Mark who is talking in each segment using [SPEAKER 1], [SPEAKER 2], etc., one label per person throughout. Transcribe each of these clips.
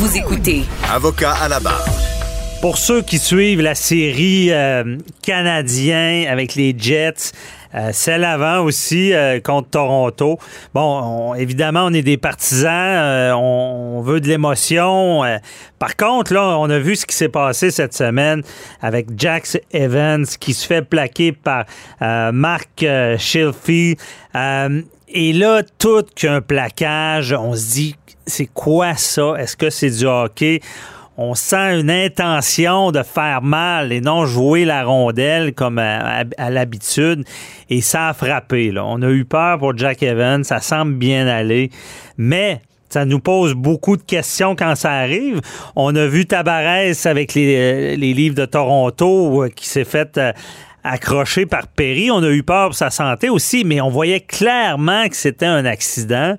[SPEAKER 1] Vous écoutez
[SPEAKER 2] Avocat à la barre.
[SPEAKER 3] Pour ceux qui suivent la série euh, canadien avec les Jets, euh, celle avant aussi euh, contre Toronto. Bon, on- évidemment, on est des partisans, euh, on, on veut de l'émotion. euh. par contre, là, on a vu ce qui s'est passé cette semaine avec Jax Evans qui se fait plaquer par euh, Mark euh, Shilfie. Euh, et là, tout qu'un plaquage, on se dit, c'est quoi ça? Est-ce que c'est du hockey? on sent une intention de faire mal et non jouer la rondelle comme à, l'habitude. Et ça a frappé. Là. On a eu peur pour Jack Evans. Ça semble bien aller. Mais ça nous pose beaucoup de questions quand ça arrive. On a vu Tabarès avec les, euh, les livres de Toronto euh, qui s'est fait... accrocher par Perry. On a eu peur pour sa santé aussi, mais on voyait clairement que c'était un accident.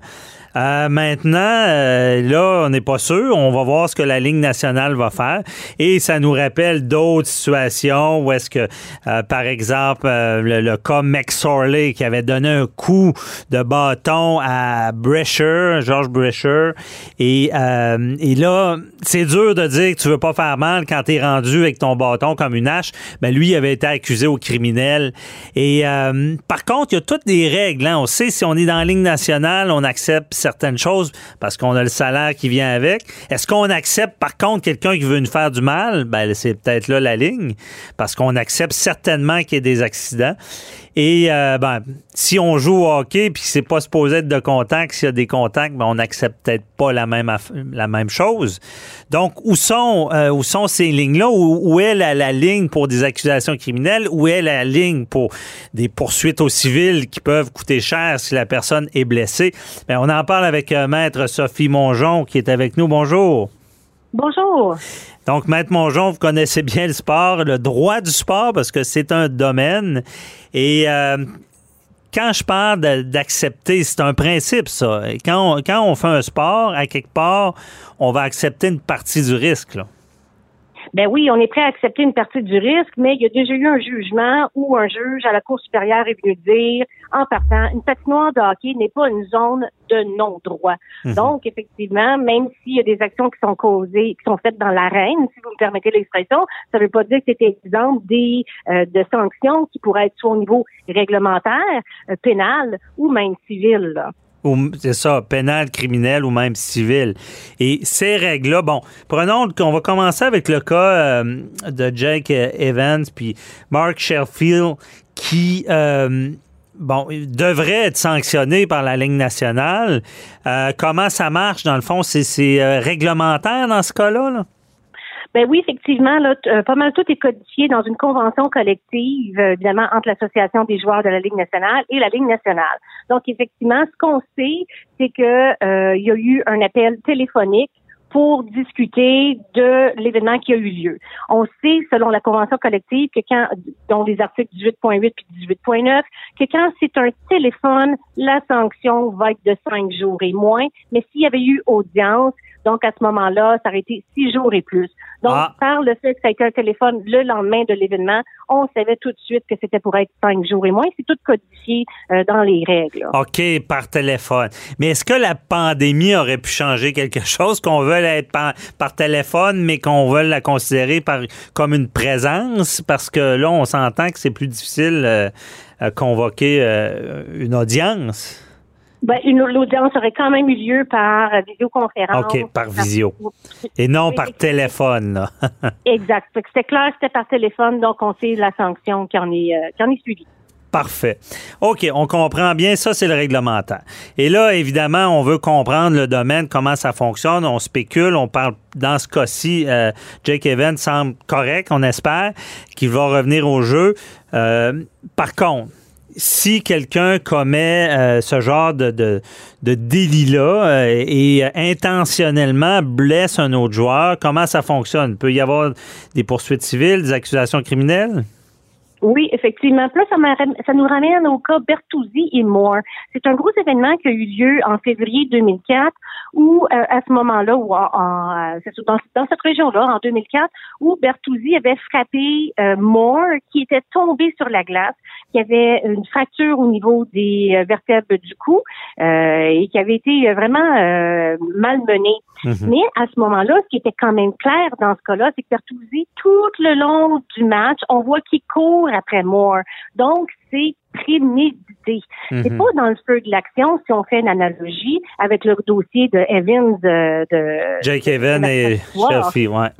[SPEAKER 3] Euh, maintenant, euh, là, on n'est pas sûr. On va voir ce que la Ligue nationale va faire. Et ça nous rappelle d'autres situations où est-ce que, euh, par exemple, euh, le, le cas McSorley qui avait donné un coup de bâton à Brescher, George Brescher. Et, euh, et là, c'est dur de dire que tu veux pas faire mal quand tu es rendu avec ton bâton comme une hache. Mais lui, il avait été accusé au criminel. Et euh, par contre, il y a toutes des règles. hein. On sait si on est dans la Ligue nationale, on accepte certaines choses parce qu'on a le salaire qui vient avec. Est-ce qu'on accepte par contre quelqu'un qui veut nous faire du mal? Ben, c'est peut-être là la ligne parce qu'on accepte certainement qu'il y ait des accidents. Et euh, ben, si on joue au hockey puis c'est pas supposé être de contact, s'il y a des contacts, ben, on n'accepte peut-être pas la même, la même chose. Donc, où sont, euh, où sont ces lignes-là? Où, est la, ligne pour des accusations criminelles? Où est la ligne pour des poursuites au civil qui peuvent coûter cher si la personne est blessée? Ben, on en parle avec euh, Maître Sophie Mongeon qui est avec nous. Bonjour.
[SPEAKER 4] Bonjour.
[SPEAKER 3] Donc, Maître Mongeon, vous connaissez bien le sport, le droit du sport, parce que c'est un domaine. Et euh, quand je parle d'accepter, c'est un principe, ça. Quand on, fait un sport, à quelque part, on va accepter une partie du risque.
[SPEAKER 4] Ben oui, on est prêt à accepter une partie du risque, mais il y a déjà eu un jugement où un juge à la Cour supérieure est venu dire, en partant, une patinoire de hockey n'est pas une zone de non-droit.
[SPEAKER 3] Mhm.
[SPEAKER 4] Donc, effectivement, même s'il y a des actions qui sont causées, qui sont faites dans l'arène, si vous me permettez l'expression, ça ne veut pas dire que c'est exemple des euh, de sanctions qui pourraient être soit au niveau réglementaire, euh, pénal ou même civil. là.
[SPEAKER 3] Ou c'est ça, pénal, criminel ou même civil. Et ces règles-là, bon, prenons, on va commencer avec le cas euh, de Jake euh, Evans puis Mark Sheffield qui, euh, bon, devrait être sanctionné par la Ligue nationale. Comment ça marche dans le fond? C'est, réglementaire dans ce cas-là? Là?
[SPEAKER 4] Ben oui, effectivement, là, euh, pas mal tout est codifié dans une convention collective, euh, évidemment, entre l'Association des joueurs de la Ligue nationale et la Ligue nationale. Donc, effectivement, ce qu'on sait, c'est que euh, il y a eu un appel téléphonique pour discuter de l'événement qui a eu lieu. On sait, selon la convention collective, que quand, dont les articles 18.8 puis 18.9, que quand c'est un téléphone, la sanction va être de cinq jours et moins. Mais s'il y avait eu audience, donc à ce moment-là, ça aurait été six jours et plus. Donc,
[SPEAKER 3] Ah.
[SPEAKER 4] par le fait que ça a été un téléphone le lendemain de l'événement, on savait tout de suite que c'était pour être cinq jours et moins. C'est tout codifié euh, dans les règles. là.
[SPEAKER 3] OK, par téléphone. Mais est-ce que la pandémie aurait pu changer quelque chose, qu'on veut être par, par téléphone, mais qu'on veut la considérer par, comme une présence? Parce que là, on s'entend que c'est plus difficile euh, à convoquer euh, une audience.
[SPEAKER 4] Ben, l'audience aurait quand même eu lieu par euh, visioconférence.
[SPEAKER 3] OK, par visio. Et non par téléphone, là.
[SPEAKER 4] Exact. C'était clair, c'était par téléphone, donc on sait la sanction qui en est, euh, qui en est suivie.
[SPEAKER 3] Parfait. OK, on comprend bien. Ça, c'est le réglementaire. Et là, évidemment, on veut comprendre le domaine, comment ça fonctionne. On spécule. On parle, dans ce cas-ci, euh, Jake Evans semble correct, on espère, qu'il va revenir au jeu. Euh, par contre, si quelqu'un commet euh, ce genre de, de, de délit-là euh, et intentionnellement blesse un autre joueur, comment ça fonctionne? Peut y avoir des poursuites civiles, des accusations criminelles?
[SPEAKER 4] Oui, effectivement. Puis là, ça, ça, nous ramène au cas Bertuzzi et Moore. C'est un gros événement qui a eu lieu en février 2004 où, euh, à ce moment-là, ou en, dans, dans, cette région-là, en 2004, où Bertuzzi avait frappé euh, Moore qui était tombé sur la glace, qui avait une fracture au niveau des euh, vertèbres du cou euh, et qui avait été vraiment malmené. Mhm. Mais à ce moment-là, ce qui était quand même clair dans ce cas-là, c'est que Bertuzzi, tout le long du match, on voit qu'il court après Moore. Donc, c'est prémédité. C'est mhm. pas dans le feu de l'action si on fait une analogie avec le dossier de Evans de, de
[SPEAKER 3] Jake Evans et Chelsea, ouais.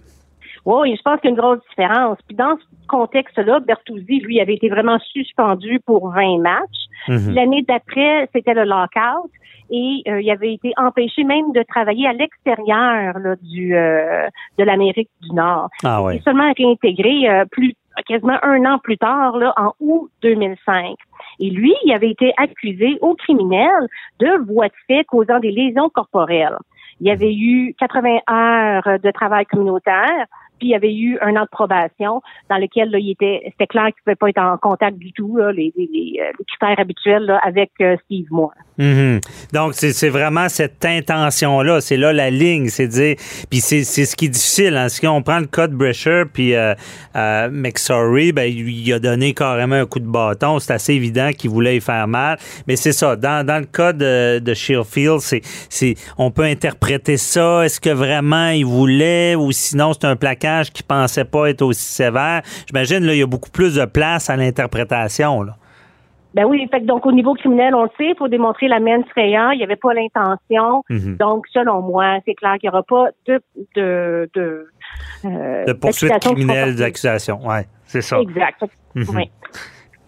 [SPEAKER 4] Oui, je pense qu'il y a une grosse différence. Puis dans ce contexte-là, Bertuzzi, lui, avait été vraiment suspendu pour 20 matchs. Mhm. L'année d'après, c'était le lockout et euh, il avait été empêché même de travailler à l'extérieur du euh, de l'Amérique du Nord.
[SPEAKER 3] Ah ouais.
[SPEAKER 4] Et seulement réintégré euh, plus quasiment un an plus tard, là, en août 2005. Et lui, il avait été accusé au criminel de voies de fait causant des lésions corporelles. Il y avait eu 80 heures de travail communautaire, il y avait eu un an de probation dans lequel là, il était, c'était clair qu'il ne pouvait pas être en contact du tout, là, les, euh, critères habituels là, avec euh, Steve Moore.
[SPEAKER 3] Mm-hmm. Donc, c'est vraiment cette intention-là. C'est là la ligne. C'est dire. Puis c'est ce qui est difficile. Hein. Si on prend le cas de Brescher, puis euh, euh, McSorry, ben, il a donné carrément un coup de bâton. C'est assez évident qu'il voulait y faire mal. Mais c'est ça. Dans, dans le cas de, de Shearfield, c'est on peut interpréter ça. Est-ce que vraiment il voulait ou sinon c'est un plaquage qui pensait pas être aussi sévère? J'imagine, là, il y a beaucoup plus de place à l'interprétation, là.
[SPEAKER 4] Ben oui, fait donc au niveau criminel, on le sait, il faut démontrer la mens rea, il n'y avait pas l'intention.
[SPEAKER 3] Mhm.
[SPEAKER 4] Donc, selon moi, c'est clair qu'il n'y aura pas de de
[SPEAKER 3] de, euh, de poursuite criminelle d'accusation. Ouais, c'est ça.
[SPEAKER 4] Exact. Mhm. Oui.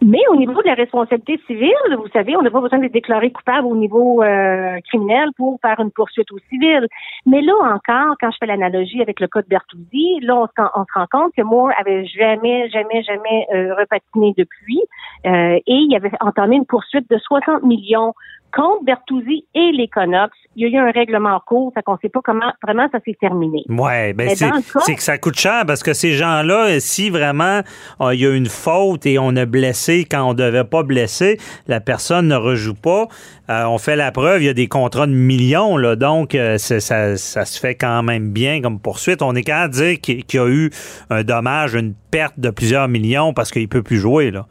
[SPEAKER 4] Mais au niveau de la responsabilité civile, vous savez, on n'a pas besoin de déclarer coupable au niveau euh, criminel pour faire une poursuite au civil. Mais là encore, quand je fais l'analogie avec le cas de Bertuzzi, là, on on se rend compte que Moore avait jamais, jamais, jamais euh, repatiné depuis euh, et il avait entamé une poursuite de 60 millions contre Bertuzzi et les Canucks, il y a eu un règlement en cours, ça qu'on ne sait pas comment vraiment ça s'est terminé.
[SPEAKER 3] Oui, ben c'est que ça coûte cher parce que ces gens-là, si vraiment euh, il y a une faute et on a blessé quand on ne devait pas blesser, la personne ne rejoue pas. Euh, on fait la preuve, il y a des contrats de millions, là, donc euh, ça, ça, se fait quand même bien comme poursuite. On est qu'à dire qu'il y a eu un dommage, une perte de plusieurs millions parce qu'il ne peut plus jouer. Là.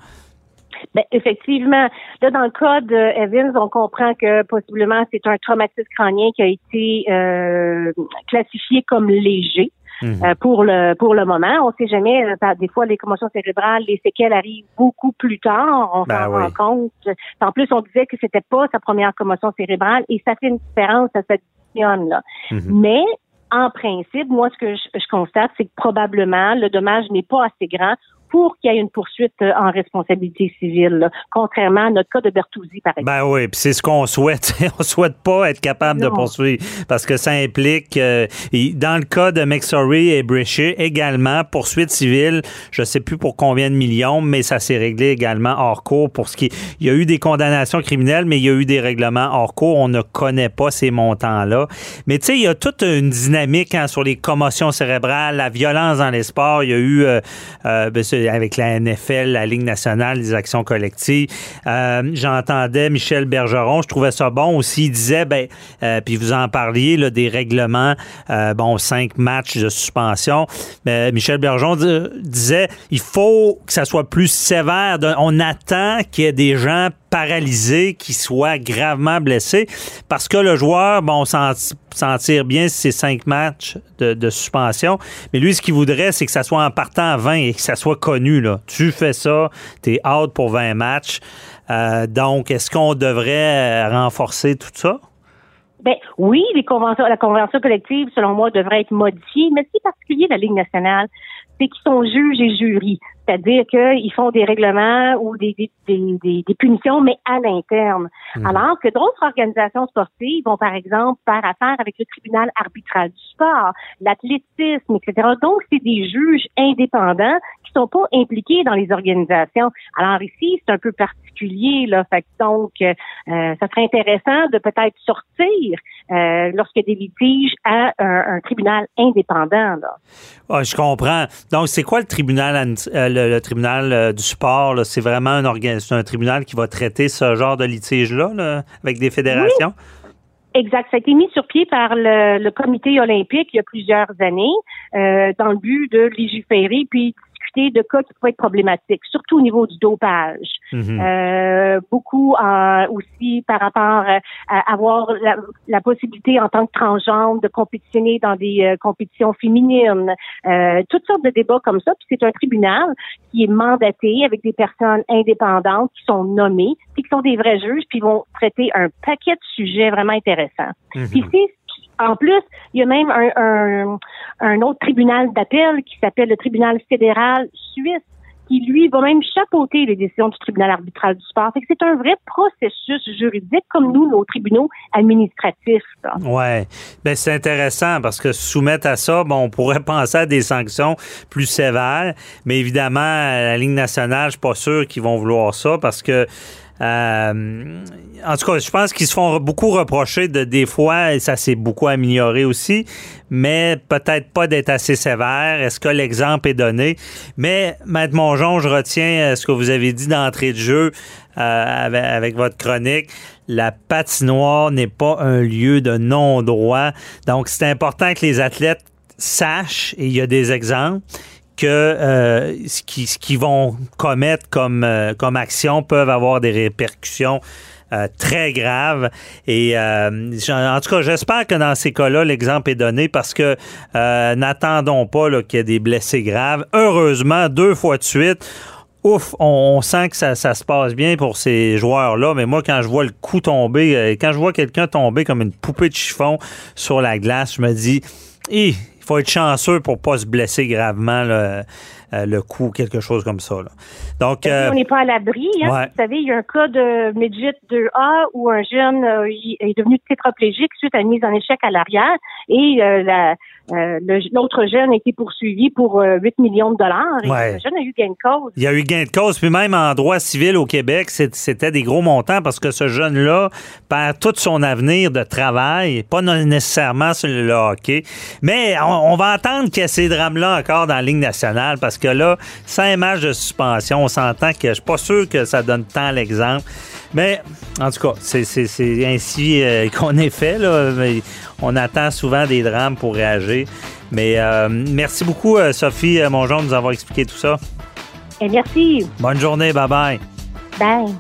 [SPEAKER 4] Ben, effectivement, là, dans le cas de Evans, on comprend que possiblement c'est un traumatisme crânien qui a été euh, classifié comme léger. Mhm. Euh, pour le pour le moment, on sait jamais. Euh, des fois, les commotions cérébrales, les séquelles arrivent beaucoup plus tard. On
[SPEAKER 3] ben
[SPEAKER 4] s'en rend compte. En plus, on disait que c'était pas sa première commotion cérébrale et ça fait une différence, ça s'additionne là.
[SPEAKER 3] Mhm.
[SPEAKER 4] Mais en principe, moi, ce que je constate, c'est que probablement le dommage n'est pas assez grand pour qu'il y ait une poursuite euh, en responsabilité civile, contrairement à notre cas de Bertuzzi, par exemple.
[SPEAKER 3] Ben oui, puis c'est ce qu'on souhaite. on souhaite pas être capable de poursuivre parce que ça implique, euh, dans le cas de McSorry et Brescia également, poursuite civile, je sais plus pour combien de millions, mais ça s'est réglé également hors cours pour ce qui Il y a eu des condamnations criminelles, mais il y a eu des règlements hors cours. On ne connaît pas ces montants-là. Mais tu sais, il y a toute une dynamique hein, sur les commotions cérébrales, la violence dans les sports. Il y a eu... Euh, ben, avec la NFL, la Ligue nationale des actions collectives. Euh, j'entendais Michel Bergeron, je trouvais ça bon aussi. Il disait, ben, euh, puis vous en parliez là, des règlements, euh, bon, cinq matchs de suspension. Michel Bergeron disait, il faut que ça soit plus sévère. On attend qu'il y ait des gens paralysé, qui soit gravement blessé, parce que le joueur, bon, s'en tire bien ces cinq matchs de, suspension, mais lui, ce qu'il voudrait, c'est que ça soit en partant à 20 et que ça soit connu. Là. Tu fais ça, tu es out pour 20 matchs. Euh, donc, est-ce qu'on devrait euh, renforcer tout ça?
[SPEAKER 4] Ben oui, les conventions, la convention collective, selon moi, devrait être modifiée, mais c'est particulier la Ligue nationale, c'est qu'ils sont juges et jurys. C'est-à-dire qu'ils font des règlements ou des, des, des, des punitions, mais à l'interne. Hmm. Alors que d'autres organisations sportives vont, par exemple, faire affaire avec le tribunal arbitral du sport, l'athlétisme, etc. Donc, c'est des juges indépendants sont pas impliqués dans les organisations. Alors ici, c'est un peu particulier, là. Fait que donc, euh, ça serait intéressant de peut-être sortir euh, lorsqu'il y a des litiges à un, tribunal indépendant. Là.
[SPEAKER 3] Ah, je comprends. Donc, c'est quoi le tribunal, euh, le, tribunal du sport? C'est vraiment un, un tribunal qui va traiter ce genre de litige-là avec des fédérations?
[SPEAKER 4] Exact. Ça a été mis sur pied par le, comité olympique il y a plusieurs années dans le but de légiférer puis de cas qui peuvent être problématiques, surtout au niveau du dopage. Mhm. euh, beaucoup aussi par rapport à avoir la, possibilité en tant que transgenre de compétitionner dans des euh, compétitions féminines, euh, toutes sortes de débats comme ça. Puis c'est un tribunal qui est mandaté avec des personnes indépendantes qui sont nommées, puis qui sont des vrais juges, puis vont traiter un paquet de sujets vraiment intéressants. Mhm. Puis en plus, il y a même un, un, autre tribunal d'appel qui s'appelle le tribunal fédéral suisse qui, lui, va même chapeauter les décisions du tribunal arbitral du sport. c'est un vrai processus juridique comme nous, nos tribunaux administratifs.
[SPEAKER 3] Oui. Ben, c'est intéressant parce que soumettre à ça, bon, on pourrait penser à des sanctions plus sévères, mais évidemment, la Ligue nationale, je suis pas sûr qu'ils vont vouloir ça parce que euh, en tout cas, je pense qu'ils se font beaucoup reprocher de des fois, et ça s'est beaucoup amélioré aussi, mais peut-être pas d'être assez sévère. Est-ce que l'exemple est donné? Mais, Maître Mongeon, je retiens euh, ce que vous avez dit d'entrée de jeu euh, avec, votre chronique. La patinoire n'est pas un lieu de non-droit. Donc, c'est important que les athlètes sachent, et il y a des exemples, que euh, ce qu'ils vont commettre comme, euh, comme action peuvent avoir des répercussions euh, très graves. Et en tout cas, j'espère que dans ces cas-là, l'exemple est donné parce que n'attendons pas qu'il y ait des blessés graves. Heureusement, deux fois de suite, ouf, on, sent que ça, se passe bien pour ces joueurs-là. Mais moi, quand je vois le coup tomber, quand je vois quelqu'un tomber comme une poupée de chiffon sur la glace, je me dis, il faut être chanceux pour pas se blesser gravement euh, le cou, quelque chose comme ça.
[SPEAKER 4] Donc, euh, on n'est pas à l'abri. Hein. Vous savez, il y a un cas de midget 2A où un jeune euh, est devenu tétraplégique suite à une mise en échec à l'arrière et la, euh, l'autre jeune a été poursuivi pour 8 euh, millions de dollars. le jeune a eu gain de cause.
[SPEAKER 3] Il y a eu gain de cause. Puis même en droit civil au Québec, c'était des gros montants parce que ce jeune-là perd tout son avenir de travail, pas nécessairement sur le hockey. Mais on, va attendre qu'il y ait ces drames-là encore dans la Ligue nationale parce que là, sans matchs de suspension, on s'entend que je suis pas sûr que ça donne tant l'exemple. Mais en tout cas, c'est ainsi euh, qu'on est fait. Là. On attend souvent des drames pour réagir. Mais euh, merci beaucoup, euh, Sophie Mongeon, de nous avoir expliqué tout ça.
[SPEAKER 4] Et merci.
[SPEAKER 3] Bonne journée. Bye bye.
[SPEAKER 4] Bye.